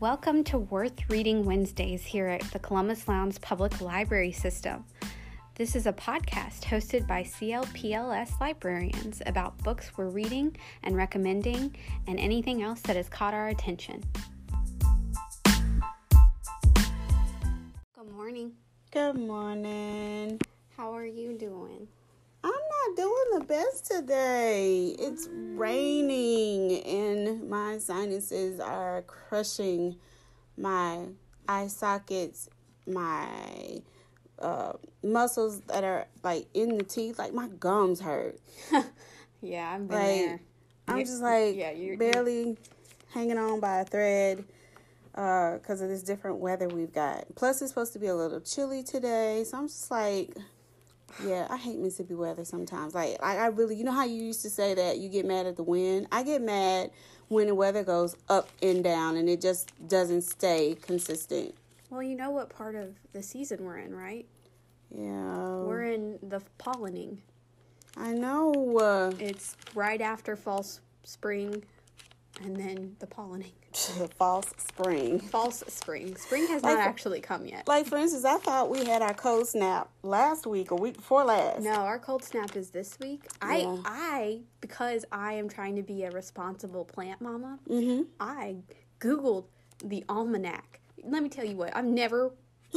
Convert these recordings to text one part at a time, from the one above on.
Welcome to Worth Reading Wednesdays here at the Columbus Lowndes Public Library System. This is a podcast hosted by CLPLS librarians about books we're reading and recommending and anything else that has caught our attention. Good morning. Good morning. How are you doing? Not doing the best today. It's raining and my sinuses are crushing my eye sockets, my uh, muscles that are like in the teeth. Like my gums hurt. Yeah, I'm Like there. I'm just like yeah, you're- barely hanging on by a thread because of this different weather we've got. Plus, it's supposed to be a little chilly today, so I'm just like, yeah, I hate Mississippi weather sometimes. Like, I, I really, you know how you used to say that you get mad at the wind. I get mad when the weather goes up and down and it just doesn't stay consistent. Well, you know what part of the season we're in, right? Yeah, We're in the pollinating. I know. Uh, It's right after false spring and then the pollinating. false spring. False spring. Spring has Like not actually come yet. Like for instance, I thought we had our cold snap last week or week before last. No, our cold snap is this week. I Yeah. I because I am trying to be a responsible plant mama, Mm-hmm. I googled the almanac. Let me tell you what, I've never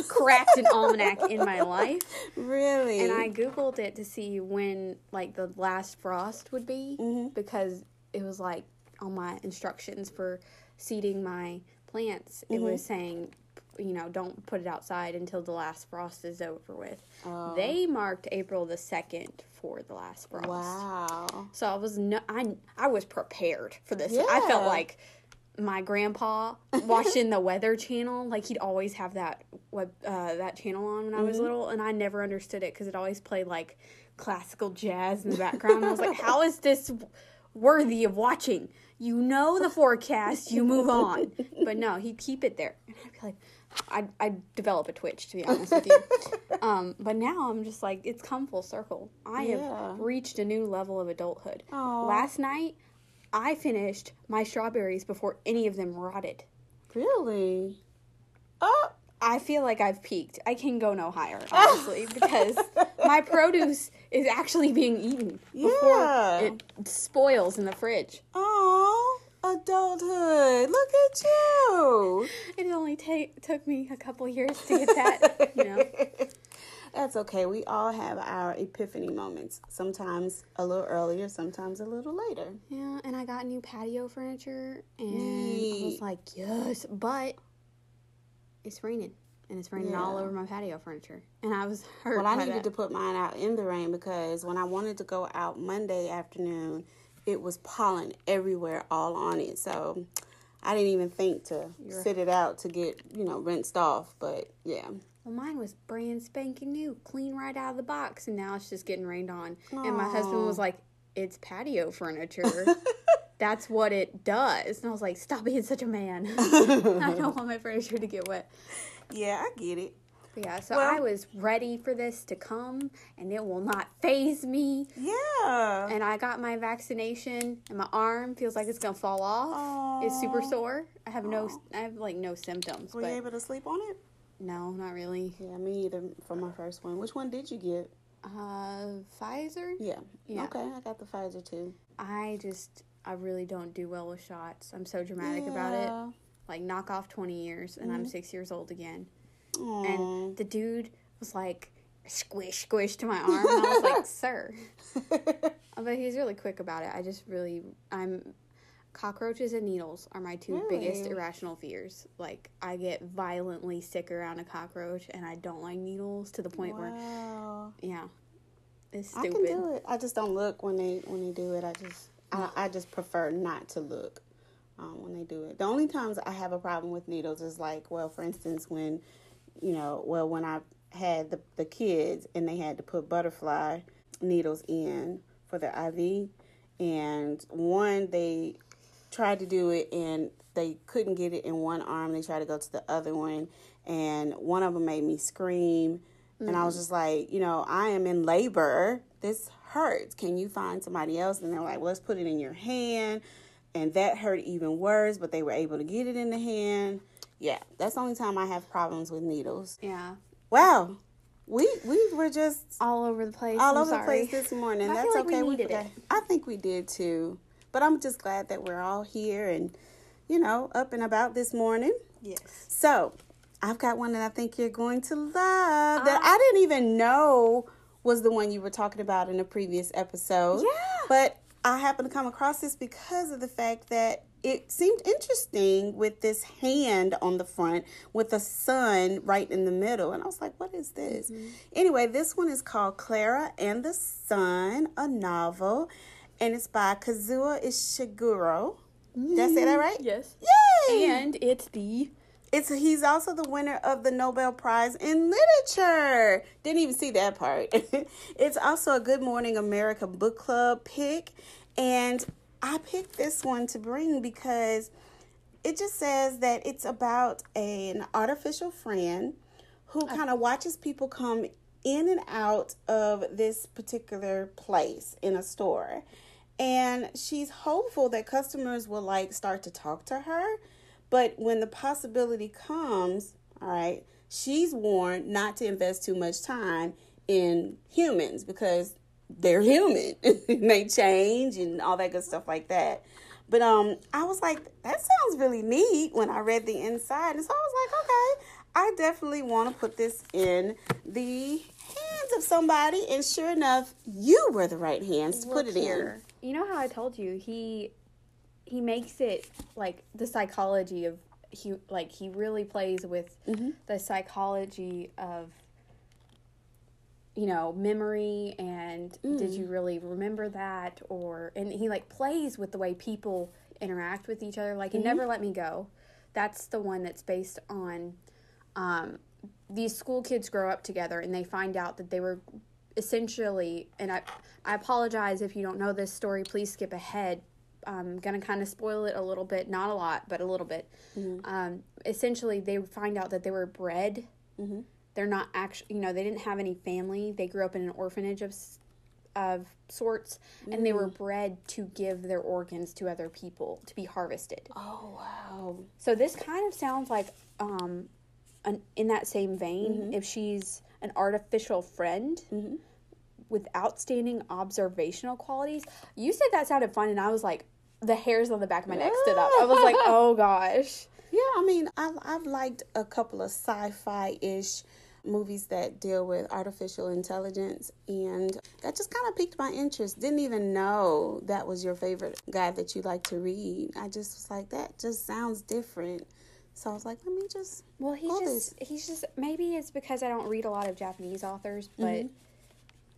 cracked an almanac in my life. Really? And I googled it to see when like the last frost would be Mhm. because it was like on my instructions for seeding my plants. It was saying, you know, don't put it outside until the last frost is over with. Oh. They marked April the second for the last frost. Wow. So I was no, I I was prepared for this. I felt like my grandpa watching the Weather Channel. Like he'd always have that web uh, that channel on when I was little, and I never understood it because it always played like classical jazz in the background. I was like, how is this worthy of watching? You know the forecast, you move on. But no, he'd keep it there, and I'd be like. I'd, I'd develop a twitch to be honest with you um, but now i'm just like it's come full circle i Yeah. have reached a new level of adulthood Aw. Last night, I finished my strawberries before any of them rotted. Really? Oh, I feel like I've peaked. I can go no higher, honestly, because my produce is actually being eaten before Yeah. it spoils in the fridge. oh, adulthood. Look at you. It only ta- took me a couple years to get that, you know. That's okay. We all have our epiphany moments. Sometimes a little earlier, sometimes a little later. Yeah, and I got new patio furniture, and I was like, yes, but it's raining, and it's raining all over my patio furniture, and I was hurt. Well, I needed that. to put mine out in the rain because when I wanted to go out Monday afternoon, it was pollen everywhere, all on it. So I didn't even think to sit it out to get, you know, rinsed off. But yeah. Well, mine was brand spanking new, clean right out of the box, and now it's just getting rained on. And my husband was like, "It's patio furniture. That's what it does." And I was like, "Stop being such a man. I don't want my furniture to get wet." Yeah, I get it. But yeah, so Well- I was ready for this to come, and it will not faze me. Yeah. And I got my vaccination, and my arm feels like it's gonna fall off. It's super sore. I have no, I have like no symptoms, Were but you able to sleep on it? no, not really. Yeah, me either for my first one. Which one did you get? Uh, Pfizer. Yeah. Yeah. Okay, I got the Pfizer too. I just I really don't do well with shots. I'm so dramatic about it. Like knock off 20 years and I'm 6 years old again. Aw. And the dude was like squish squish to my arm and I was like, "Sir." But he's really quick about it. I just really I'm cockroaches and needles are my two biggest irrational fears. Like I get violently sick around a cockroach and I don't like needles to the point where yeah. It's stupid I can do it. I just don't look when they when they do it. I just I, I just prefer not to look um, when they do it. The only times I have a problem with needles is like, well, for instance, when you know, well, when I had the the kids and they had to put butterfly needles in for their IV, and one they tried to do it and they couldn't get it in one arm. They tried to go to the other one, and one of them made me scream. And I was mm. just like, you know, I am in labor. This hurts. Can you find somebody else? And they're like, well, let's put it in your hand. And that hurt even worse, but they were able to get it in the hand. Yeah, that's the only time I have problems with needles. Yeah. Wow, we we were just All over the place. all I'm over the place this morning. I That's like we okay. forgot- it. I think we did too. But I'm just glad that we're all here and you know up and about this morning. Yes. So I've got one that I think you're going to love that Ah. I didn't even know was the one you were talking about in a previous episode. Yeah. But I happened to come across this because of the fact that it seemed interesting with this hand on the front with a sun right in the middle. And I was like, what is this? Mm-hmm. Anyway, this one is called Clara and the Sun, a novel. And it's by Kazuo Ishiguro. Did I say that right? Yes. Yay! And it's the It's he's also the winner of the Nobel Prize in Literature. Didn't even see that part. it's also a Good Morning America book club pick, and I picked this one to bring because it just says that it's about an artificial friend who kind of watches people come in and out of this particular place in a store. And she's hopeful that customers will like start to talk to her. But when the possibility comes, all right, she's warned not to invest too much time in humans because they're human. they change and all that good stuff like that. But um I was like, that sounds really neat when I read the inside. And so I was like, okay, I definitely want to put this in the hands of somebody. And sure enough, you were the right hands to put it in. You know how I told you he he makes it like the psychology of he like he really plays with Mm-hmm. the psychology of you know memory and Mm. did you really remember that or and he like plays with the way people interact with each other like Mm-hmm. he never let me go. That's the one that's based on um, these school kids grow up together and they find out that they were essentially and I I apologize if you don't know this story please skip ahead. I'm gonna kind of spoil it a little bit not a lot but a little bit. Um, essentially they find out that they were bred they're not actually you know they didn't have any family they grew up in an orphanage of of sorts and they were mm. bred to give their organs to other people to be harvested Oh wow. so this kind of sounds like um, an, in that same vein. Mm-hmm. If she's an artificial friend mm-hmm. with outstanding observational qualities, you said that sounded fun, and I was like, the hairs on the back of my neck stood up. I was like, oh gosh. Yeah, I mean, I've, I've liked a couple of sci fi ish movies that deal with artificial intelligence, and that just kind of piqued my interest. Didn't even know that was your favorite guy that you like to read. I just was like, that just sounds different. So I was like, let me just. Well, he just he's just maybe it's because I don't read a lot of Japanese authors, but Mm-hmm.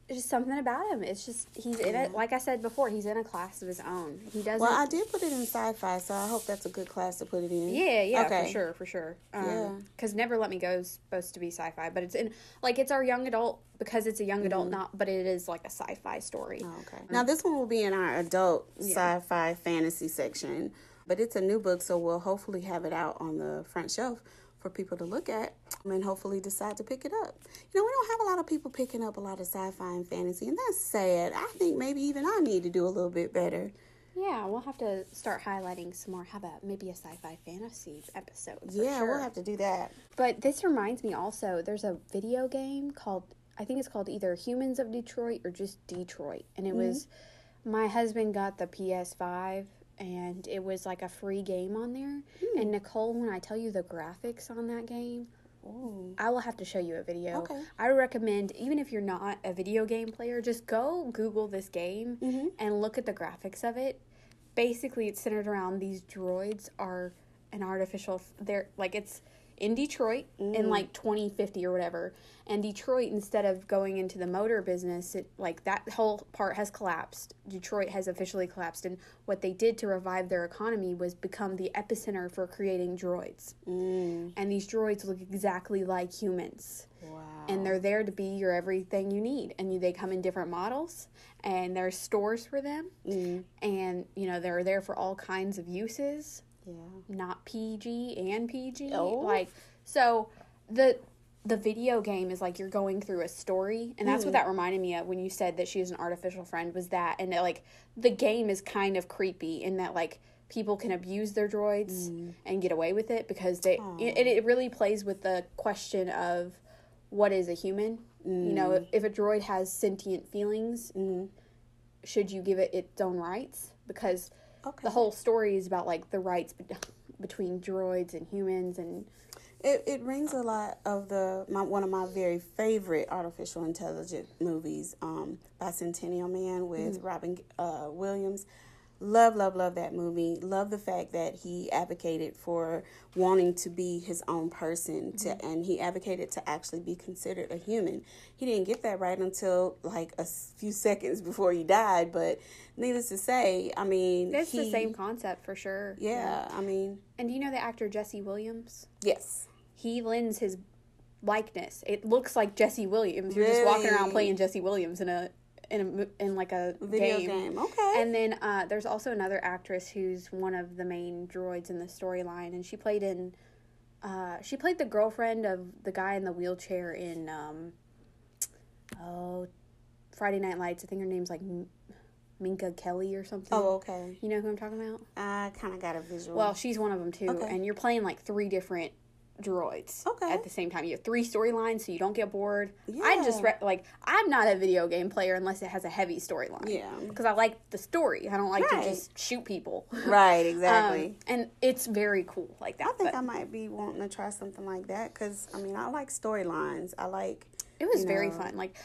Just something about him. It's just he's in it. Like I said before, he's in a class of his own. He doesn't. Well, I did put it in sci fi, so I hope that's a good class to put it in. Yeah, yeah, Okay. for sure, for sure. Yeah. Um, because Never Let Me Go is supposed to be sci-fi, but it's in like it's our young adult because it's a young adult, mm-hmm. not but it is like a sci-fi story. Oh, okay. Mm. Now this one will be in our adult sci-fi fantasy section, but it's a new book, so we'll hopefully have it out on the front shelf for people to look at and hopefully decide to pick it up. You know, we don't have a lot of people picking up a lot of sci-fi and fantasy, and that's sad. I think maybe even I need to do a little bit better. Yeah, we'll have to start highlighting some more. How about maybe a sci-fi fantasy episode? yeah, sure. we'll have to do that. But this reminds me also. There's a video game called I think it's called either Humans of Detroit or just Detroit, and it mm-hmm. was my husband got the PS5 and it was like a free game on there. And Nicole, when I tell you the graphics on that game, Ooh. I will have to show you a video. Okay. I recommend, even if you're not a video game player, just go Google this game Mm-hmm. and look at the graphics of it. Basically, it's centered around these droids are an artificial. They're like it's in Detroit Mm. in like 2050 or whatever. And Detroit, instead of going into the motor business, it like that whole part has collapsed. Detroit has officially collapsed, and what they did to revive their economy was become the epicenter for creating droids. Mm. And these droids look exactly like humans Wow. and they're there to be your everything you need and you, they come in different models and there's stores for them Mm. and you know they're there for all kinds of uses Yeah. not pg and pg Oh. like so the the video game is like you're going through a story and that's what hmm. that reminded me of when you said that she was an artificial friend was that and that like the game is kind of creepy in that like people can abuse their droids Mm-hmm. and get away with it because they it, it really plays with the question of what is a human. You know, if, if a droid has sentient feelings, hmm. should you give it its own rights? Because Okay. the whole story is about like the rights be- between droids and humans and It, it rings a lot of the my, one of my very favorite artificial intelligence movies, um, Bicentennial Man with Robin uh, Williams. Love, love, love that movie. Love the fact that he advocated for wanting to be his own person, to, mm-hmm. and he advocated to actually be considered a human. He didn't get that right until like a few seconds before he died. But needless to say, I mean, it's the same concept for sure. Yeah, I mean, And do you know the actor Jesse Williams? yes. He lends his likeness. It looks like Jesse Williams. You're just walking around playing Jesse Williams in a in a in like a Video game. game. Okay. And then uh, there's also another actress who's one of the main droids in the storyline, and she played in. Uh, she played the girlfriend of the guy in the wheelchair in. Um, oh, Friday Night Lights. I think her name's like M- Minka Kelly or something. oh, okay. You know who I'm talking about? I kind of got a visual. Well, she's one of them too, Okay. and you're playing like three different droids Okay. at the same time. You have three storylines, so you don't get bored. Yeah. I just re- like I'm not a video game player unless it has a heavy storyline. Yeah. because I like the story. I don't like Right. to just shoot people. right, Um, exactly. and it's very cool like that. I think but I might be wanting to try something like that because I mean I like storylines. I like it was very know. fun. Like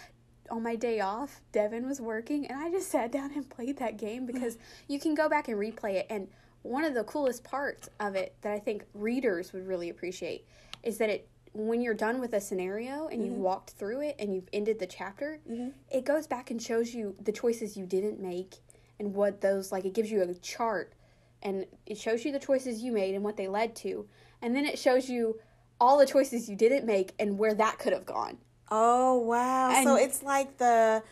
on my day off, Devin was working, and I just sat down and played that game because you can go back and replay it. And one of the coolest parts of it that I think readers would really appreciate is that it when you're done with a scenario and you've mm-hmm. walked through it and you've ended the chapter, mm-hmm. it goes back and shows you the choices you didn't make and what those like it gives you a chart and it shows you the choices you made and what they led to. And then it shows you all the choices you didn't make and where that could have gone. oh wow. so it's like the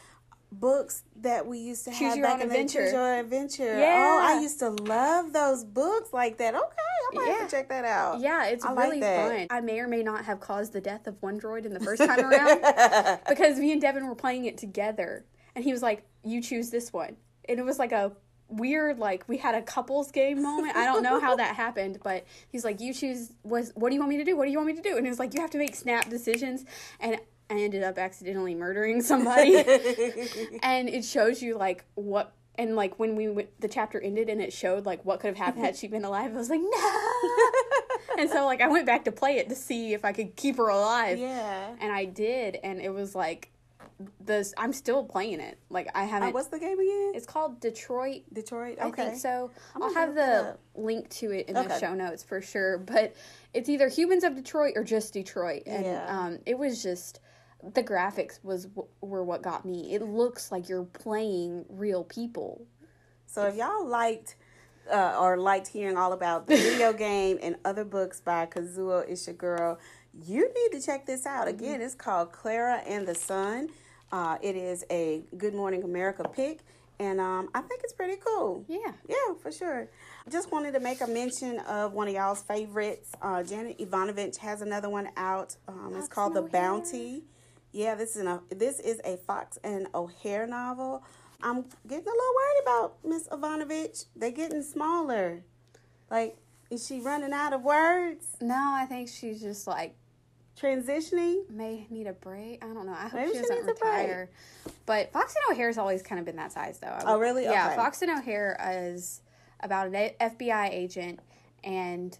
books that we used to Choose have Your back Own in Adventure. the Choose Your Adventure. Oh, yeah. Oh, I used to love those books like that. Okay, I might have to check that out. Yeah, it's I really that. fun. I may or may not have caused the death of one droid in the first time around because me and Devin were playing it together, and he was like, "You choose this one," and it was like a weird, like we had a couples game moment. I don't know how that happened, but he's like, "You choose. Was what do you want me to do? What do you want me to do?" And it was like, "You have to make snap decisions," and I ended up accidentally murdering somebody, and it shows you like what. And like when we went, the chapter ended and it showed like what could have happened had she been alive. I was like, no. and so like I went back to play it to see if I could keep her alive. yeah. And I did, and it was like this. I'm still playing it. Like I Uh, haven't. what's the game again? it's called Detroit. Detroit. I Okay. think so. I'm I'll have the link to it in the show notes for sure. But it's either Humans of Detroit or just Detroit, and Yeah. um, it was just the graphics was were what got me. It looks like you're playing real people. So if y'all liked uh, or liked hearing all about the video game and other books by Kazuo Ishiguro, you need to check this out. Mm-hmm. Again, it's called Clara and the Sun. Uh, it is a Good Morning America pick, and um, I think it's pretty cool. Yeah. Yeah, for sure. Just wanted to make a mention of one of y'all's favorites. Uh, Janet Evanovich has another one out. Um, it's called The Bounty. O'Hare. Yeah, this is an, this is a Fox and O'Hare novel. I'm getting a little worried about Miss Evanovich. They're getting smaller. Like, is she running out of words? No, I think she's just like Transitioning? may need a break. I don't know. I hope Maybe she she doesn't needs a break. retire. But Fox and O'Hare's always kind of been that size, though. I Oh, really? Yeah, Okay. Fox and O'Hare is about an FBI agent and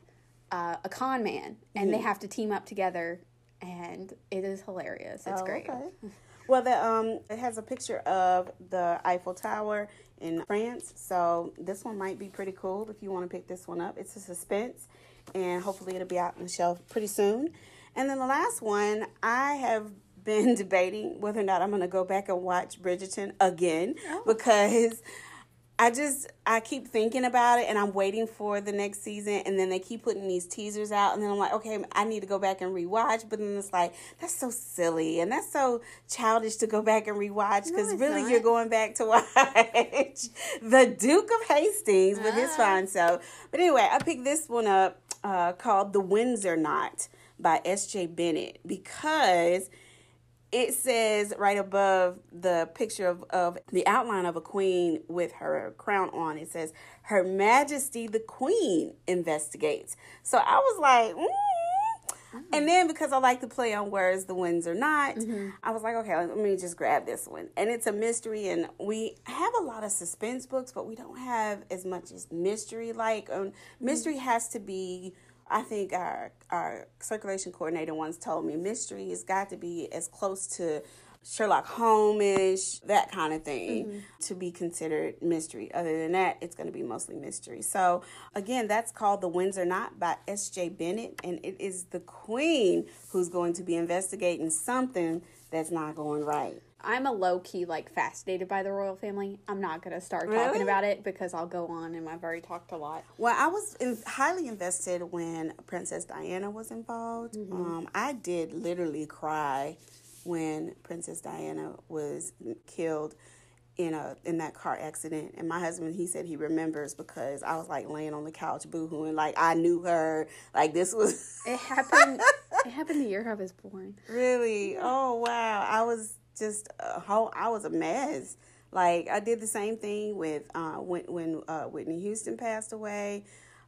uh, a con man, and they have to team up together, and it is hilarious. It's Oh, great. okay. Well, the um, it has a picture of the Eiffel Tower in France, so this one might be pretty cool if you want to pick this one up. It's a suspense, and hopefully it'll be out on the shelf pretty soon. And then the last one, I have been debating whether or not I'm going to go back and watch Bridgerton again because I just I keep thinking about it and I'm waiting for the next season and then they keep putting these teasers out and then I'm like, okay, I need to go back and rewatch, but then it's like that's so silly and that's so childish to go back and rewatch because it's really not. you're going back to watch the Duke of Hastings with his Ah. fine self. But anyway, I picked this one up uh, called The Windsor Knot by S.J. Bennett because it says right above the picture of, of the outline of a queen with her crown on, it says, Her Majesty the Queen investigates. So I was like, mm. And then because I like to play on words, the wins or not, mm-hmm. I was like, okay, let me just grab this one. And it's a mystery, and we have a lot of suspense books, but we don't have as much as mystery. Like, um, mystery mm-hmm. has to be I think our our circulation coordinator once told me mystery has got to be as close to Sherlock Holmes that kind of thing mm-hmm. to be considered mystery. Other than that, it's going to be mostly mystery. So, again, that's called The Windsor Knot by S.J. Bennett, and it is the queen who's going to be investigating something that's not going right. I'm a low key like fascinated by the royal family. I'm not gonna start really? talking about it because I'll go on and I've already talked a lot. Well, I was in, highly invested when Princess Diana was involved. Mm-hmm. Um, I did literally cry when Princess Diana was killed in a in that car accident and my husband he said he remembers because I was like laying on the couch boohooing like I knew her like this was it happened it happened the year I was born really oh wow I was just a whole I was a mess like I did the same thing with uh, when when uh, Whitney Houston passed away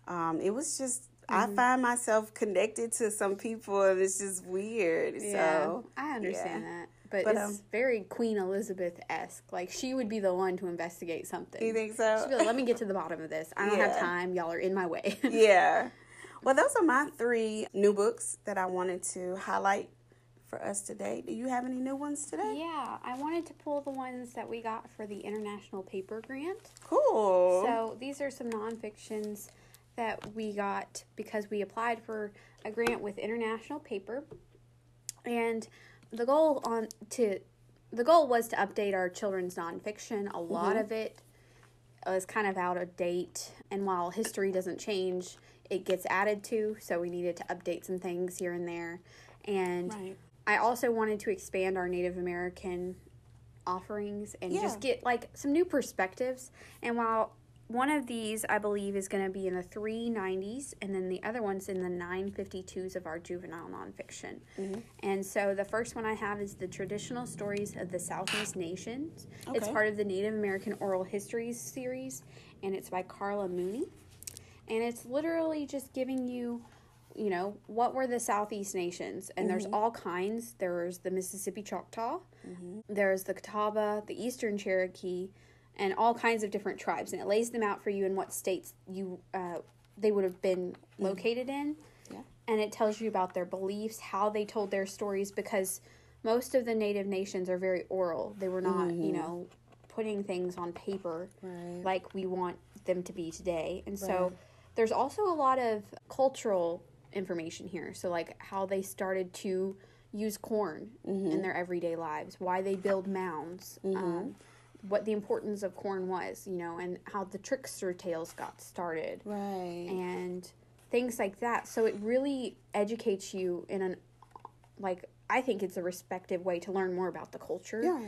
um, it was just Mm-hmm. I find myself connected to some people, and it's just weird. Yeah, so I understand yeah. that, but, but it's um, very Queen Elizabeth esque. Like she would be the one to investigate something. You think so? She'd be like, "Let me get to the bottom of this. I don't yeah. have time. Y'all are in my way." yeah. Well, those are my three new books that I wanted to highlight for us today. Do you have any new ones today? Yeah, I wanted to pull the ones that we got for the International Paper Grant. Cool. So these are some nonfictions that we got because we applied for a grant with International Paper, and the goal on to the goal was to update our children's nonfiction. A lot mm-hmm. of it was kind of out of date, and while history doesn't change, it gets added to. So we needed to update some things here and there, and right. I also wanted to expand our Native American offerings and yeah. just get like some new perspectives. And while one of these, I believe, is going to be in the 390s, and then the other one's in the 952s of our juvenile nonfiction. Mm-hmm. And so the first one I have is the Traditional Stories of the Southeast Nations. Okay. It's part of the Native American Oral Histories series, and it's by Carla Mooney. And it's literally just giving you, you know, what were the Southeast nations? And mm-hmm. there's all kinds. There's the Mississippi Choctaw, mm-hmm. there's the Catawba, the Eastern Cherokee and all kinds of different tribes, and it lays them out for you in what states you uh, they would have been mm-hmm. located in. Yeah. And it tells you about their beliefs, how they told their stories, because most of the native nations are very oral. They were not, mm-hmm. you know, putting things on paper right. like we want them to be today. And right. so there's also a lot of cultural information here. So, like how they started to use corn mm-hmm. in their everyday lives, why they build mounds. Mm-hmm. Um, what the importance of corn was, you know, and how the trickster tales got started. Right. And things like that. So it really educates you in an like I think it's a respective way to learn more about the culture. Yeah.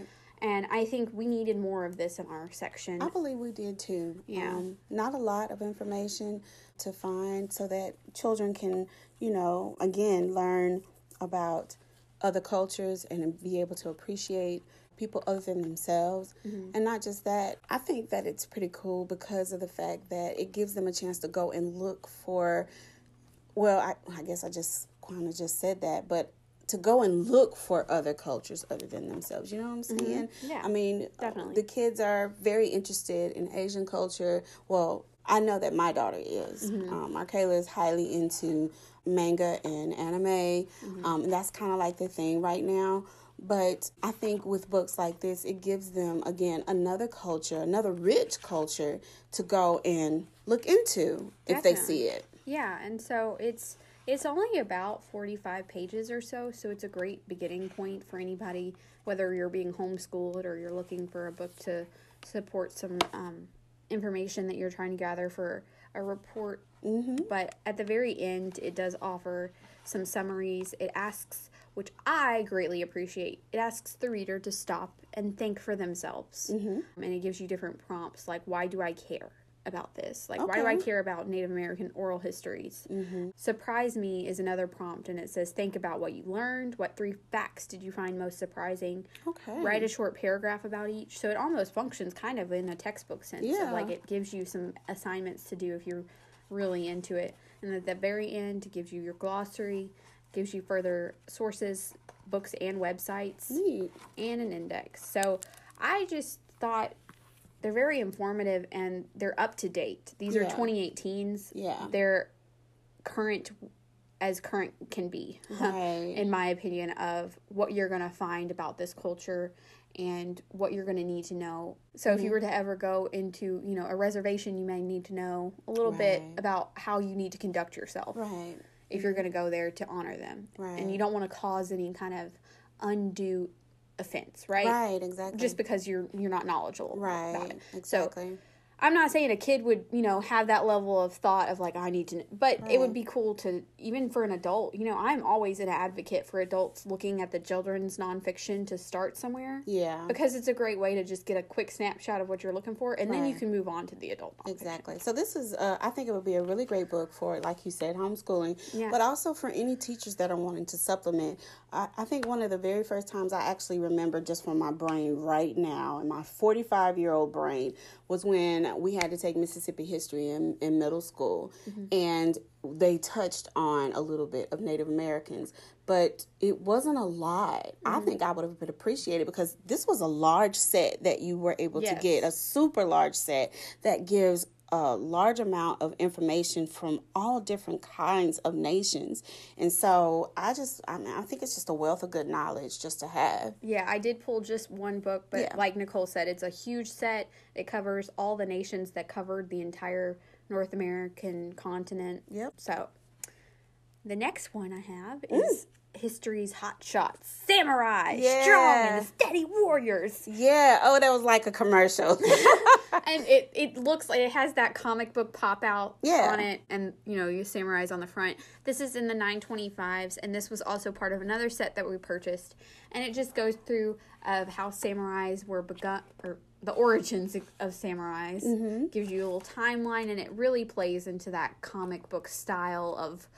And I think we needed more of this in our section. I believe we did too. Yeah. Um, not a lot of information to find so that children can, you know, again, learn about other cultures and be able to appreciate people other than themselves. Mm-hmm. And not just that, I think that it's pretty cool because of the fact that it gives them a chance to go and look for, well, I, I guess I just kind of just said that, but to go and look for other cultures other than themselves. You know what I'm mm-hmm. saying? Mm-hmm. Yeah. I mean, definitely. The kids are very interested in Asian culture. Well, I know that my daughter is. Mm-hmm. Um, is highly into manga and anime, mm-hmm. um, and that's kind of like the thing right now. But I think with books like this, it gives them, again, another culture, another rich culture to go and look into Definitely. if they see it. Yeah, and so it's it's only about 45 pages or so, so it's a great beginning point for anybody, whether you're being homeschooled or you're looking for a book to support some um, information that you're trying to gather for a report. Mm-hmm. But at the very end, it does offer some summaries. It asks which I greatly appreciate. It asks the reader to stop and think for themselves. Mm-hmm. And it gives you different prompts like, why do I care? About this? Like, why do I care about Native American oral histories? Mm-hmm. Surprise me is another prompt, and it says, Think about what you learned. What three facts did you find most surprising? Okay. Write a short paragraph about each. So it almost functions kind of in a textbook sense. Yeah. like, it gives you some assignments to do if you're really into it. And at the very end, it gives you your glossary, gives you further sources, books, and websites Neat. and an index. So I just thought they're very informative and they're up to date. These are Yeah. 2018s. Yeah. They're current as current can be, Right. in my opinion, of what you're going to find about this culture and what you're going to need to know. So if you were to ever go into, you know, a reservation, you may need to know a little bit about how you need to conduct yourself Right. if you're going to go there to honor them. Right. And you don't want to cause any kind of undue offense, right? Right. Exactly. Just because you're you're not knowledgeable about right. it. Exactly. I'm not saying a kid would, you know, have that level of thought of like I need to, but it would be cool to even for an adult. You know, I'm always an advocate for adults looking at the children's nonfiction to start somewhere yeah. because it's a great way to just get a quick snapshot of what you're looking for, and then you can move on to the adult. nonfiction. Exactly. So this is, uh, I think it would be a really great book for, like you said, homeschooling, Yeah. but also for any teachers that are wanting to supplement. I, I think one of the very first times I actually remember just from my brain right now, in my 45 year old brain, was when we had to take Mississippi history in, in middle school, mm-hmm. and they touched on a little bit of Native Americans, but it wasn't a lot. I mm-hmm. think I would have been appreciated because this was a large set that you were able to get, a super large set that gives a large amount of information from all different kinds of nations. And so I just, I mean, I think it's just a wealth of good knowledge just to have. Yeah, I did pull just one book, but Yeah. like Nicole said, it's a huge set. It covers all the nations that covered the entire North American continent. Yep. So the next one I have mm. is History's Hot Shots Samurai, strong and steady warriors. Yeah. Oh, that was like a commercial. and it, it looks like it has that comic book pop out Yeah. on it and you know you samurais on the front this is in the 925s and this was also part of another set that we purchased and it just goes through of how samurais were begun or the origins of samurais Mm-hmm. gives you a little timeline and it really plays into that comic book style of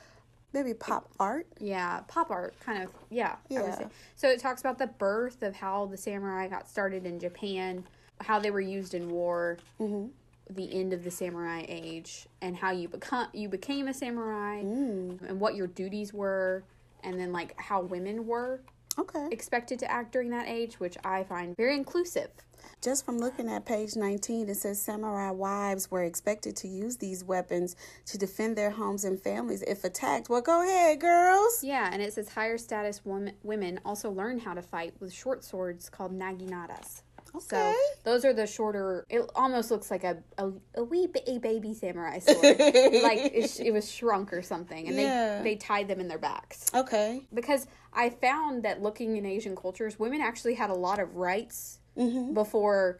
Maybe pop art. yeah, pop art kind of. Yeah, Yeah. So it talks about the birth of how the samurai got started in Japan, how they were used in war, mm-hmm. the end of the samurai age, and how you become you became a samurai, mm. and what your duties were, and then like how women were Okay. expected to act during that age, which I find very inclusive. Just from looking at page 19, it says samurai wives were expected to use these weapons to defend their homes and families if attacked. Well, go ahead, girls. Yeah, and it says higher status women women also learn how to fight with short swords called naginatas. So Okay. those are the shorter. It almost looks like a a, a wee a baby samurai sword, like it, sh- it was shrunk or something, and Yeah. they they tied them in their backs. Okay. Because I found that looking in Asian cultures, women actually had a lot of rights Mm-hmm. before,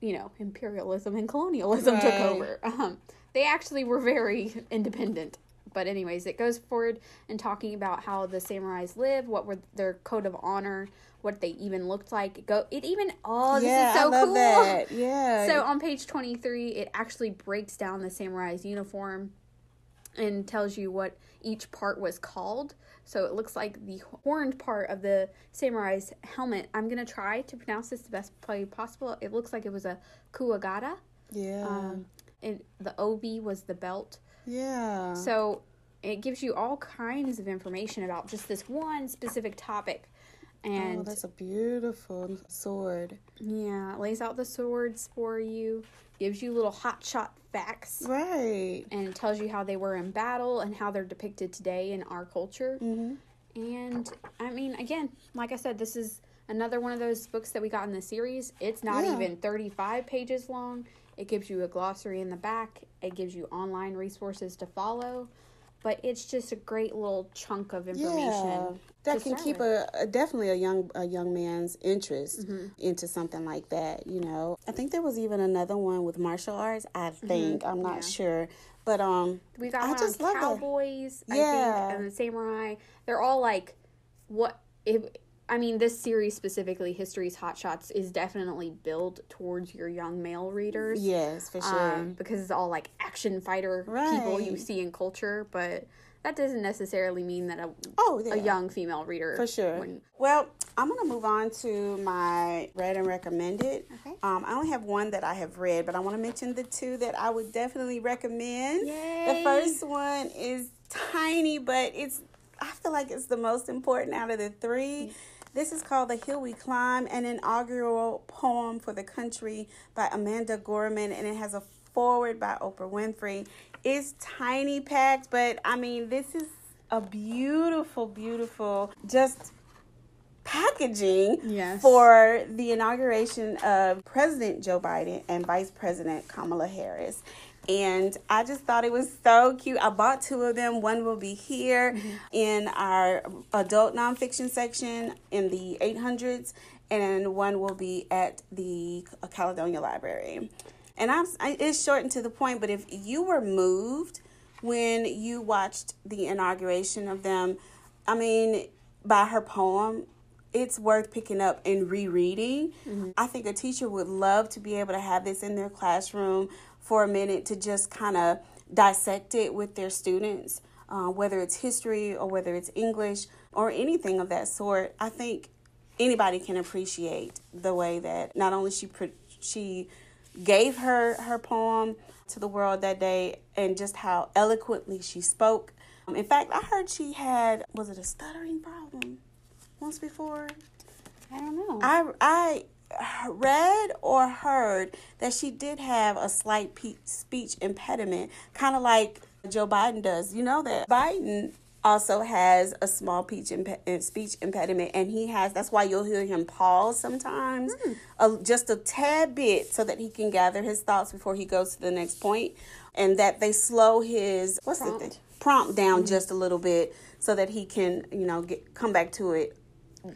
you know, imperialism and colonialism took over. Um, they actually were very independent. But anyways, it goes forward and talking about how the samurais live, what were their code of honor, what they even looked like. It go it even oh this yeah, is so I love cool. that. Yeah. So on page 23, it actually breaks down the samurai's uniform and tells you what each part was called. So it looks like the horned part of the samurai's helmet. I'm going to try to pronounce this the best way possible. It looks like it was a kuwagata. yeah. Um, and the obi was the belt. yeah. So it gives you all kinds of information about just this one specific topic. Oh, And that's a beautiful sword. yeah, lays out the swords for you, gives you little hot shot facts. Right. and it tells you how they were in battle and how they're depicted today in our culture. Mm-hmm. And I mean, again, like I said, this is another one of those books that we got in the series. It's not Yeah. even 35 pages long. It gives you a glossary in the back, it gives you online resources to follow, but it's just a great little chunk of information. Yeah. That can keep a, a definitely a young a young man's interest Mm-hmm. into something like that. You know, I think there was even another one with martial arts. I think I'm not Mm-hmm. Yeah. sure, but um, We got I one just on love that. cowboys, I Yeah. think, and the samurai. They're all like, what if I mean, this series specifically, History's Hot Shots, is definitely built towards your young male readers. Yes, for sure. Um, because it's all like action fighter people you see in culture, but that doesn't necessarily mean that a, oh, yeah. a young female reader For sure. wouldn't- Well, I'm gonna move on to my read and recommended. Okay. Um, I only have one that I have read, but I want to mention the two that I would definitely recommend. Yay. The first one is tiny, but it's I feel like it's the most important out of the three. This is called The Hill We Climb, an inaugural poem for the country by Amanda Gorman, and it has a foreword by Oprah Winfrey. It's tiny packed, but I mean, this is a beautiful, beautiful, just packaging Yes. for the inauguration of President Joe Biden and Vice President Kamala Harris. And I just thought it was so cute. I bought two of them. One will be here mm-hmm. in our adult nonfiction section in the 800s, and one will be at the Caledonia Library. And I'm, I, it's short and to the point, but if you were moved when you watched the inauguration of them, I mean, by her poem, it's worth picking up and rereading. Mm-hmm. I think a teacher would love to be able to have this in their classroom for a minute to just kind of dissect it with their students, uh, whether it's history or whether it's English or anything of that sort. I think anybody can appreciate the way that not only she pro- she gave her her poem to the world that day and just how eloquently she spoke. Um, In fact, I heard she had was it a stuttering problem once before? I don't know. I I read or heard that she did have a slight pe- speech impediment, kind of like Joe Biden does. You know that Biden also has a small speech impe- uh, speech impediment, and he has. That's why you'll hear him pause sometimes, a, just a tad bit, so that he can gather his thoughts before he goes to the next point, and that they slow his what's the Prompt. thing prompt down just a little bit, so that he can you know get come back to it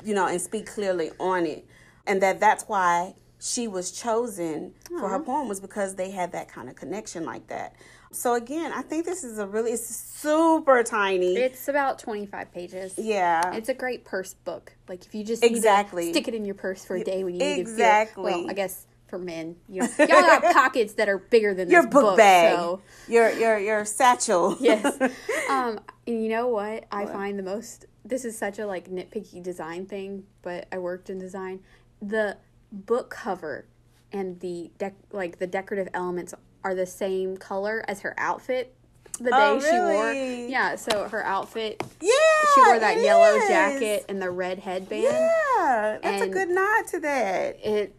you know, and speak clearly on it. And that that's why she was chosen for her poem was because they had that kind of connection like that. So again, I think this is a really it's super tiny. it's about 25 pages. yeah. It's a great purse book. Like if you just Exactly. stick it in your purse for a day when you need to Exactly. feel well, I guess for men, you know, y'all got pockets that are bigger than your this book, bag. So Your your your satchel. yes. Um, and you know what? I find the most. This is such a like nitpicky design thing, but I worked in design. The book cover and the dec- like the decorative elements are the same color as her outfit the oh, day Oh, she wore. Yeah, so her outfit Yeah. she wore that yellow is. jacket and the red headband. Yeah. That's a good nod to that. It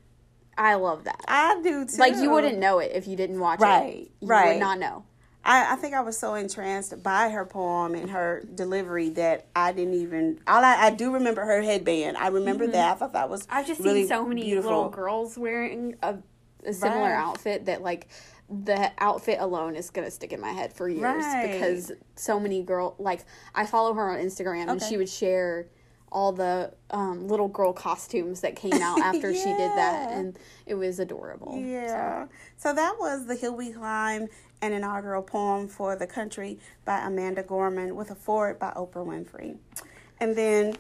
I love that. I do too. Like you wouldn't know it if you didn't watch Right, it. You right. would not know. I, I think I was so entranced by her poem and her delivery that I didn't even. All I, I do remember her headband. I remember that. I thought that was. Mm-hmm. I've just really seen so many beautiful. little girls wearing a, a similar Right. outfit that like the outfit alone is gonna stick in my head for years Right. because so many girl like I follow her on Instagram and she would share all the um, little girl costumes that came out after she did that and it was adorable. Yeah. So that was The Hill We Climb, an inaugural poem for the country by Amanda Gorman with a foreword by Oprah Winfrey. And then,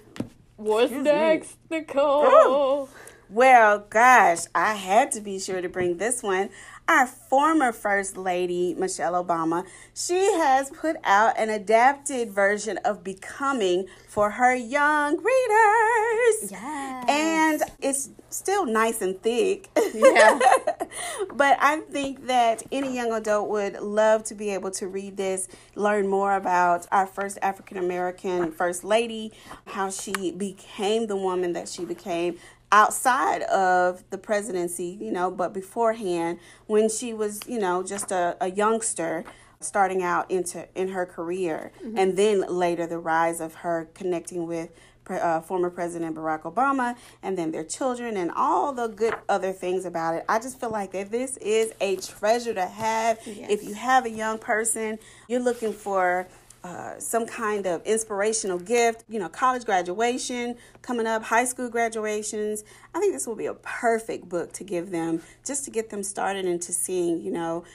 What's me. next, Nicole? well, gosh, I had to be sure to bring this one. Our former First Lady, Michelle Obama, she has put out an adapted version of Becoming for her young readers. Yes. And it's still nice and thick. Yeah. but I think that any young adult would love to be able to read this, learn more about our first African American First Lady, how she became the woman that she became outside of the presidency, you know, but beforehand when she was, you know, just a, a youngster starting out into in her career and then later the rise of her connecting with uh, former President Barack Obama and then their children and all the good other things about it. I just feel like that this is a treasure to have. If you have a young person, you're looking for uh, some kind of inspirational gift, you know, college graduation coming up, high school graduations. I think this will be a perfect book to give them just to get them started into seeing, you know,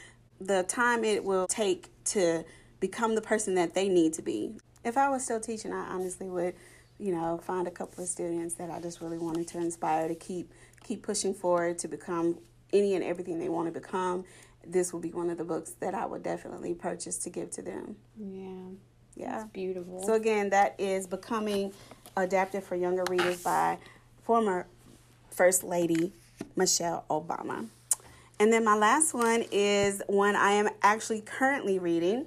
the time it will take to become the person that they need to be. If I was still teaching, I honestly would you know, find a couple of students that I just really wanted to inspire to keep keep pushing forward to become any and everything they want to become. This will be one of the books that I would definitely purchase to give to them. Yeah. Yeah. That's beautiful. So again, that is Becoming Adapted for Younger Readers by former First Lady Michelle Obama. And then my last one is one I am actually currently reading.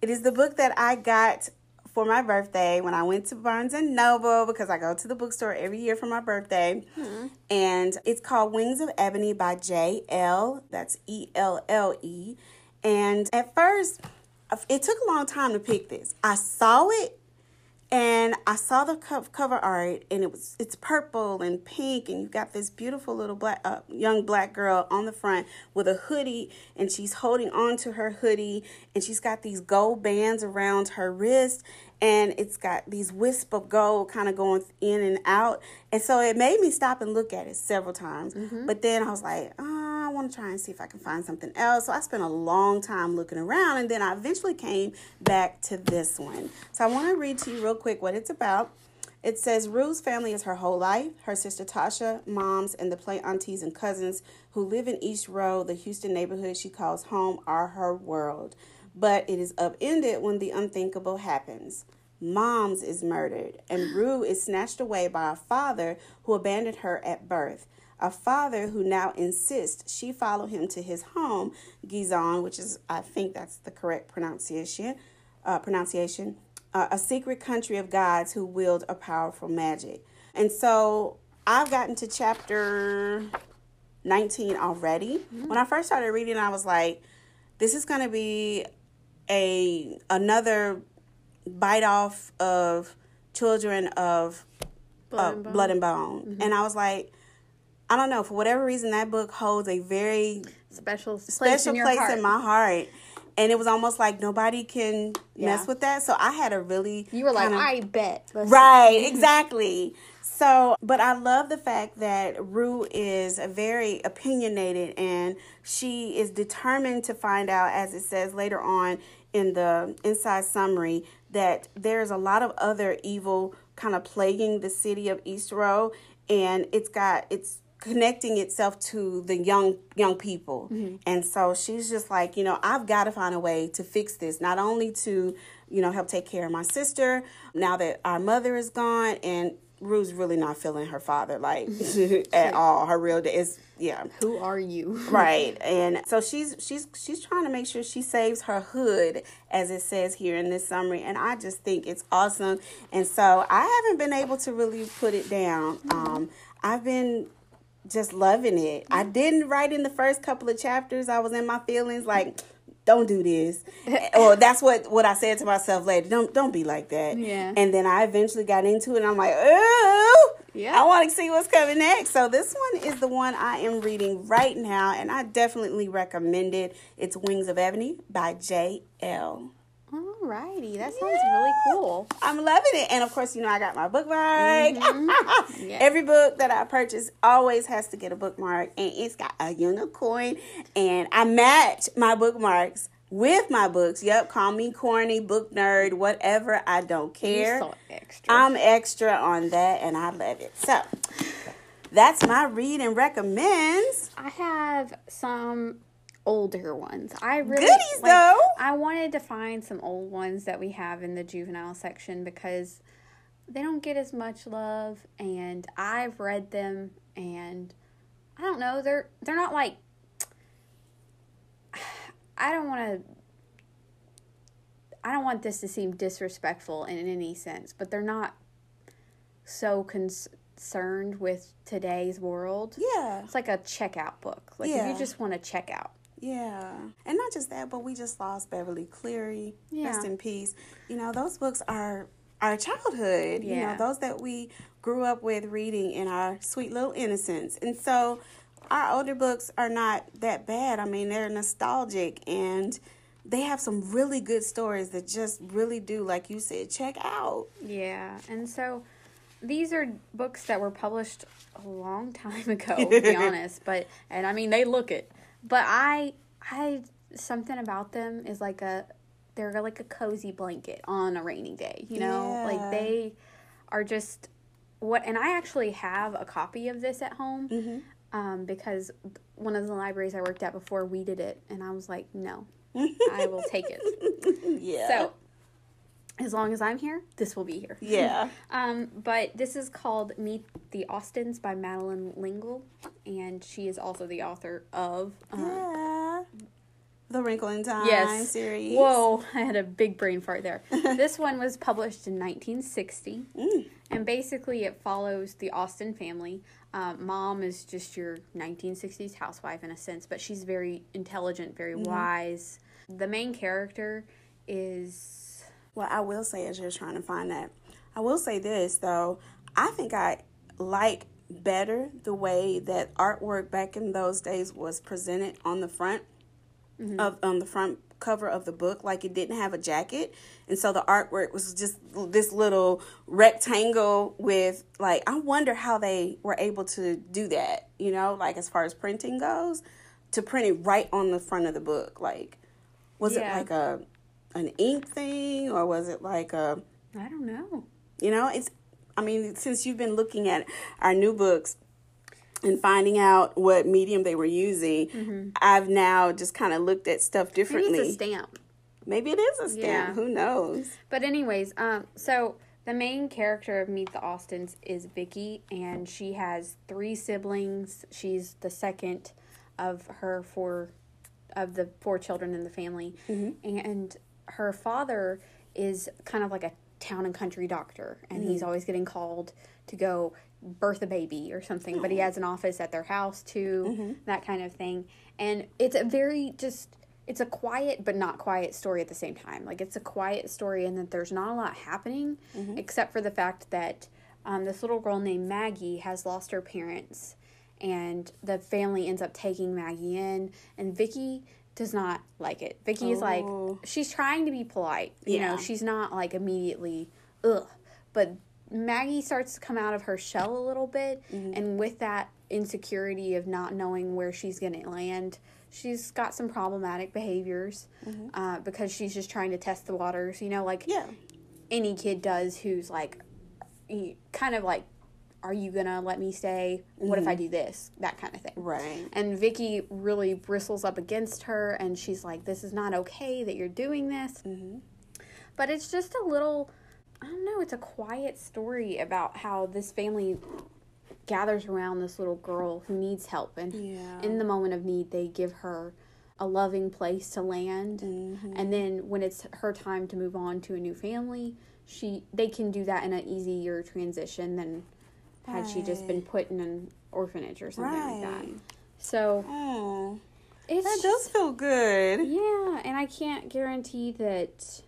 It is the book that I got for my birthday when I went to Barnes and Noble because I go to the bookstore every year for my birthday. Hmm. And it's called Wings of Ebony by J Elle. That's E L L E. And at first, it took a long time to pick this. I saw it and I saw the cover art, and it was it's purple and pink, and you got this beautiful little black uh, young black girl on the front with a hoodie, and she's holding on to her hoodie, and she's got these gold bands around her wrist, and it's got these wisp of gold kind of going in and out, and so it made me stop and look at it several times. Mm-hmm. But then I was like, oh, I want to try and see if I can find something else. So I spent a long time looking around, and then I eventually came back to this one. So I want to read to you real quick what it's about. It says Rue's family is her whole life. Her sister Tasha, moms, and the play aunties and cousins who live in East Row, the Houston neighborhood she calls home, are her world. But it is upended when the unthinkable happens. Moms is murdered, and Rue is snatched away by a father who abandoned her at birth. A father who now insists she follow him to his home, Ghizon, which is, I think that's the correct pronunciation, uh, pronunciation, uh, a secret country of gods who wield a powerful magic. And so I've gotten to chapter 19 already. When I first started reading, I was like, this is going to be a another bite off of children of Blood uh, and Bone. blood and bone and i was like i don't know for whatever reason that book holds a very special place special in place heart. in my heart and it was almost like nobody can Yeah. mess with that so i had a really you were like, kinda- I bet. Let's- Right, exactly. So, but I love the fact that Rue is very opinionated and she is determined to find out, as it says later on in the inside summary, that there's a lot of other evil kind of plaguing the city of East Row, and it's got it's connecting itself to the young young people. Mm-hmm. And so she's just like you know i've got to find a way to fix this not only to you know help take care of my sister now that our mother is gone and rue's really not feeling her father like at all. Her real is yeah. Who are you? right and so she's she's she's trying to make sure she saves her hood as it says here in this summary and i just think it's awesome. And so i haven't been able to really put it down. Um i've been just loving it. I didn't write in the first couple of chapters. I was in my feelings like don't do this. Or that's what what i said to myself later. Don't don't be like that. Yeah. and then i eventually got into it and i'm like oh Yeah. i want to see what's coming next. So this one is the one i am reading right now and i definitely recommend it. It's wings of ebony by j. elle Alrighty, that sounds really cool. I'm loving it. And of course, you know, I got my bookmark. Mm-hmm. Yeah. Every book that I purchase always has to get a bookmark. And it's got a unicorn. And I match my bookmarks with my books. Yep, call me corny, book nerd, whatever. I don't care. Extra. I'm extra on that and I love it. So that's my read and recommends. I have some older ones. I really Goodies, like, though. I wanted to find some old ones that we have in the juvenile section because they don't get as much love and I've read them and I don't know, they're they're not like I don't want to I don't want this to seem disrespectful in any sense, but they're not so concerned with today's world. Yeah. It's like a checkout book. Like if you just want to check out. Yeah. And not just that, but we just lost Beverly Cleary. Yeah. Rest in peace. You know, those books are our childhood. You know, those that we grew up with reading in our sweet little innocence. And so our older books are not that bad. I mean, they're nostalgic and they have some really good stories that just really do, like you said, check out. Yeah. And so these are books that were published a long time ago, to be honest. But and I mean they look it. But I I something about them is like a they're like a cozy blanket on a rainy day, you know? Yeah. Like they are just what. And I actually have a copy of this at home Mm-hmm. um, because one of the libraries I worked at before we did it, and I was like, no, I will take it. yeah. So as long as I'm here, this will be here. yeah. Um, but this is called Meet the Austins by Madeleine L'Engle, and she is also the author of. Uh, Yeah. The Wrinkle in Time Yes. series. Whoa, I had a big brain fart there. this one was published in 1960, Mm. and basically it follows the Austin family. Um, mom is just your 1960s housewife in a sense, but she's very intelligent, very Mm-hmm. wise. The main character is. Well, I will say as you're trying to find that, I will say this though. I think I like better the way that artwork back in those days was presented on the front mm-hmm. of on the front cover of the book. Like it didn't have a jacket. And so the artwork was just this little rectangle with like I wonder how they were able to do that you know like as far as printing goes to print it right on the front of the book. Like was Yeah. it like a an ink thing or was it like a I don't know. you know it's i mean since you've been looking at our new books and finding out what medium they were using i've now just kind of looked at stuff Mm-hmm. Maybe differently it's a stamp. maybe it is a stamp Yeah. who knows But anyways, um, so the main character of Meet the Austins is Vicky, and she has three siblings. She's the second of her four, of the four children in the family, and her father is kind of like a town and country doctor, and he's mm-hmm. always getting called to go birth a baby or something. But he oh. has an office at their house too, mm-hmm. that kind of thing, and it's a very just it's a quiet but not quiet story at the same time. Like it's a quiet story and that there's not a lot happening, mm-hmm. except for the fact that um, this little girl named Maggie has lost her parents, and the family ends up taking Maggie in, and Vicky does not like it. Vicky is like Oh. she's trying to be polite, you know. She's not like immediately ugh, but Maggie starts to come out of her shell a little bit, and with that insecurity of not knowing where she's going to land, she's got some problematic behaviors uh, because she's just trying to test the waters, you know, like yeah any kid does who's like, kind of like, are you to let me stay? What if I do this? That kind of thing. right And Vicky really bristles up against her, and she's like, "This is not okay that you're doing this." Mm-hmm. But it's just a little, I don't know. It's a quiet story about how this family gathers around this little girl who needs help, and Yeah. in the moment of need, they give her a loving place to land. Mm-hmm. And then when it's her time to move on to a new family, she they can do that in an easier transition than had she just been put in an orphanage or something like that. So oh it's that does feel good yeah, and I can't guarantee that.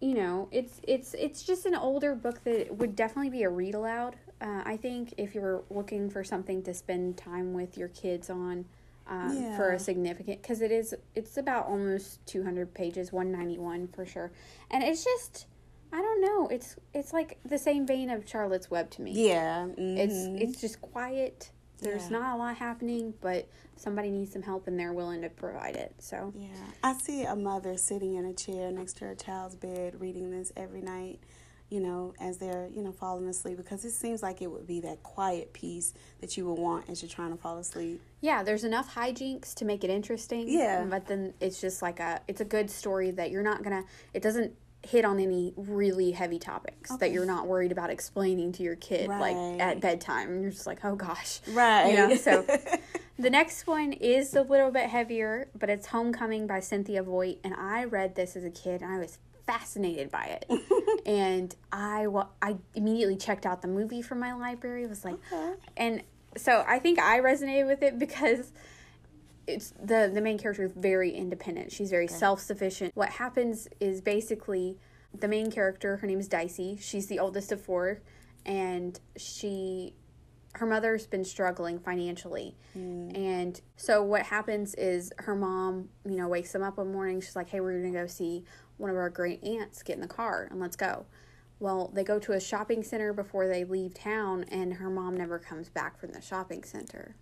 You know, it's it's it's just an older book that would definitely be a read aloud. Uh, I think if you're looking for something to spend time with your kids on, um, for a significant, because it is it's about almost two hundred pages, one ninety one for sure, and it's just I don't know, it's it's like the same vein of Charlotte's Web to me. yeah It's mhm. it's just quiet. There's Yeah. not a lot happening, but somebody needs some help and they're willing to provide it. So Yeah, I see a mother sitting in a chair next to her child's bed reading this every night, you know, as they're, you know, falling asleep because it seems like it would be that quiet piece that you would want as you're trying to fall asleep. yeah, there's enough hijinks to make it interesting. Yeah. but then it's just like a it's a good story that you're not gonna. It doesn't hit on any really heavy topics that you're not worried about explaining to your kid like at bedtime. You're just like, oh gosh, Right. You know, so the next one is a little bit heavier, but it's Homecoming by Cynthia Voigt, and I read this as a kid, and I was fascinated by it. and I wa- I immediately checked out the movie from my library. Was like, Okay. and so I think I resonated with it because it's the the main character is very independent. She's very self sufficient. What happens is basically the main character, her name is Dicey. She's the oldest of four, and she her mother's been struggling financially. Hmm. And so what happens is her mom, you know, wakes them up one morning. She's like, "Hey, we're going to go see one of our great aunts. Get in the car and let's go." Well, they go to a shopping center before they leave town, and her mom never comes back from the shopping center.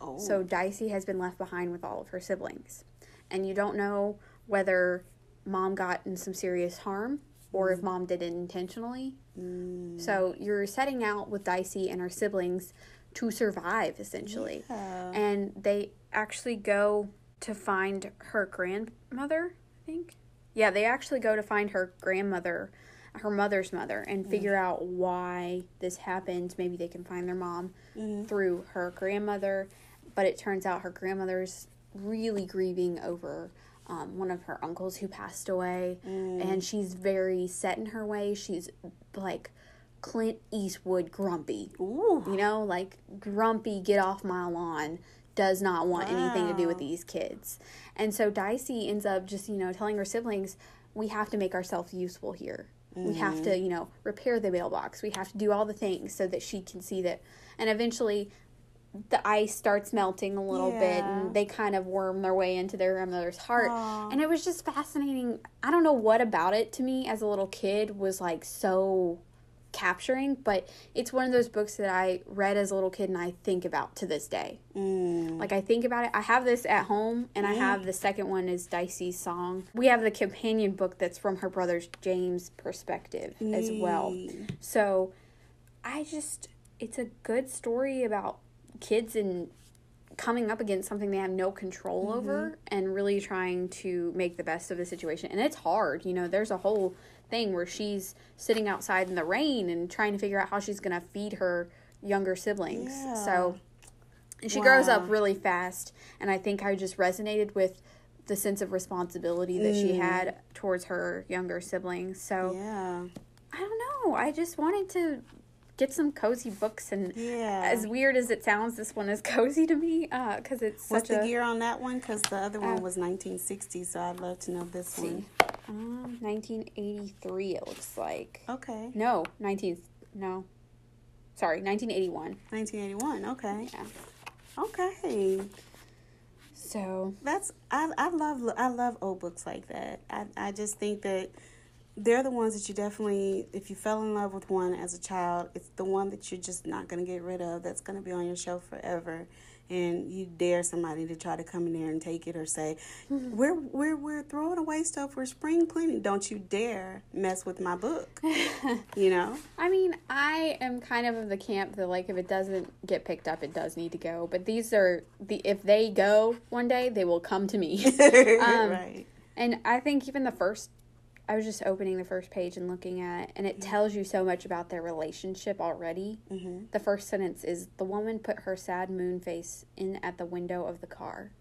Oh. So Dicey has been left behind with all of her siblings. And you don't know whether mom got in some serious harm or if mm. mom did it intentionally. Mm. So you're setting out with Dicey and her siblings to survive, essentially. Yeah. And they actually go to find her grandmother, I think. Yeah, they actually go to find her grandmother, her mother's mother, and mm. figure out why this happened. Maybe they can find their mom mm-hmm. through her grandmother. But it turns out her grandmother's really grieving over um, one of her uncles who passed away. And she's very set in her way. She's like Clint Eastwood grumpy. Ooh. You know, like grumpy, get off my lawn, does not want anything to do with these kids. And so Dicey ends up just, you know, telling her siblings, we have to make ourselves useful here. We have to, you know, repair the mailbox. We have to do all the things so that she can see that. And eventually, the ice starts melting a little bit and they kind of worm their way into their grandmother's heart. Aw. And it was just fascinating. I don't know what about it to me as a little kid was like so capturing, but it's one of those books that I read as a little kid and I think about to this day. Mm. Like I think about it. I have this at home and I have the second one is Dicey's song. We have the companion book that's from her brother's James perspective as well. So I just it's a good story about kids and coming up against something they have no control mm-hmm. over and really trying to make the best of the situation. And it's hard, you know, there's a whole thing where she's sitting outside in the rain and trying to figure out how she's going to feed her younger siblings. So and she grows up really fast and I think I just resonated with the sense of responsibility that she mm. had towards her younger siblings. So Yeah. I don't know. I just wanted to get some cozy books, and Yeah. as weird as it sounds, this one is cozy to me because it's What's the a year on that one? Because the other one Uh, was 1960, so I'd love to know this see, one. um, 1983. It looks like Okay. no 19 no, sorry 1981. 1981. Okay. Yeah. Okay. So That's I I love I love old books like that. I I just think that they're the ones that you definitely if you fell in love with one as a child, it's the one that you're just not going to get rid of. That's going to be on your shelf forever. And you dare somebody to try to come in there and take it or say, "We're we're we're throwing away stuff for spring cleaning. Don't you dare mess with my book." you know? I mean, I am kind of of the camp that like if it doesn't get picked up, it does need to go. But these are the if they go one day, they will come to me. Um, right. And I think even the first, I was just opening the first page and looking at and it tells you so much about their relationship already. Mm-hmm. The first sentence is The woman put her sad moon face in at the window of the car.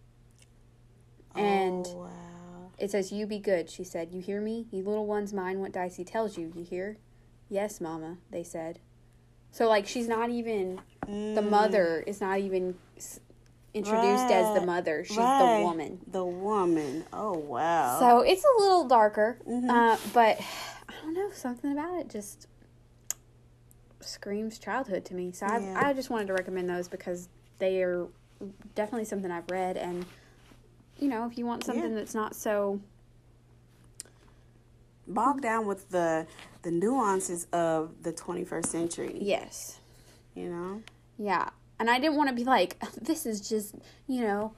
And oh, wow. it says, You be good, she said. You hear me? You little ones mind what Dicey tells you, you hear? Yes, Mama, they said. So, like, she's not even, the Mm. mother is not even introduced as the mother. She's Right. the woman. The woman. Oh wow. So it's a little darker, Mhm. uh, but I don't know something about it just screams childhood to me. So Yeah. I, I just wanted to recommend those because they are definitely something I've read, and you know, if you want something Yeah. that's not so bogged down with the the nuances of the 21st century. yes, You know. yeah, and I didn't want to be like this is just you know.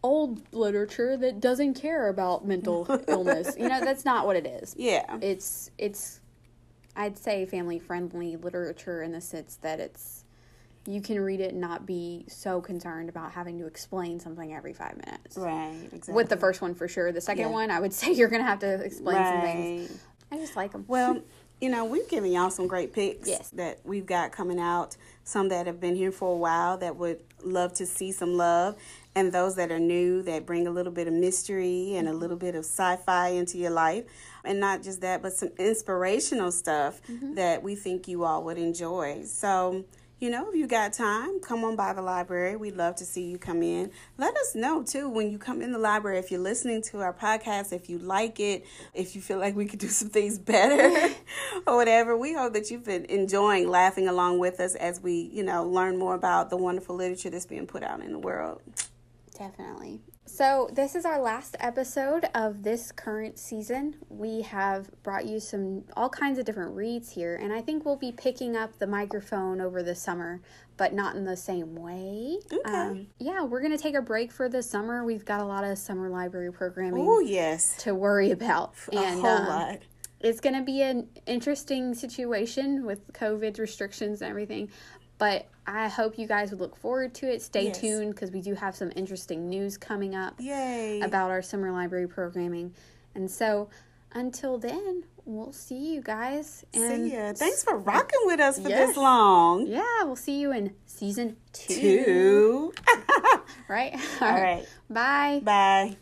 Old literature that doesn't care about mental illness. You know, that's not what it is. Yeah. it's it's I'd say family friendly literature in the sense that it's you can read it and not be so concerned about having to explain something every five minutes. Right. Exactly. With the first one for sure. The second Yeah. one, I would say you're gonna have to explain some things. I just like them. Well, you know, we've given y'all some great picks Yes. that we've got coming out. Some that have been here for a while that would love to see some love, and those that are new that bring a little bit of mystery and a little bit of sci-fi into your life. And not just that, but some inspirational stuff mm-hmm. that we think you all would enjoy. So, you know, if you got time, come on by the library. We'd love to see you come in. Let us know too when you come in the library if you're listening to our podcast, if you like it, if you feel like we could do some things better or whatever. We hope that you've been enjoying laughing along with us as we, you know, learn more about the wonderful literature that's being put out in the world. Definitely. So, this is our last episode of this current season. We have brought you some all kinds of different reads here, and I think we'll be picking up the microphone over the summer, but not in the same way. Okay. yeah, we're going to take a break for the summer. We've got a lot of summer library programming Oh, yes. to worry about. A and whole um, lot. it's going to be an interesting situation with COVID restrictions and everything. But I hope you guys would look forward to it. Stay Yes. tuned because we do have some interesting news coming up Yay. about our summer library programming. And so until then, we'll see you guys. And See ya. Thanks for rocking with us for Yes. this long. Yeah, we'll see you in season two. Two. Right? All right. Bye. Bye.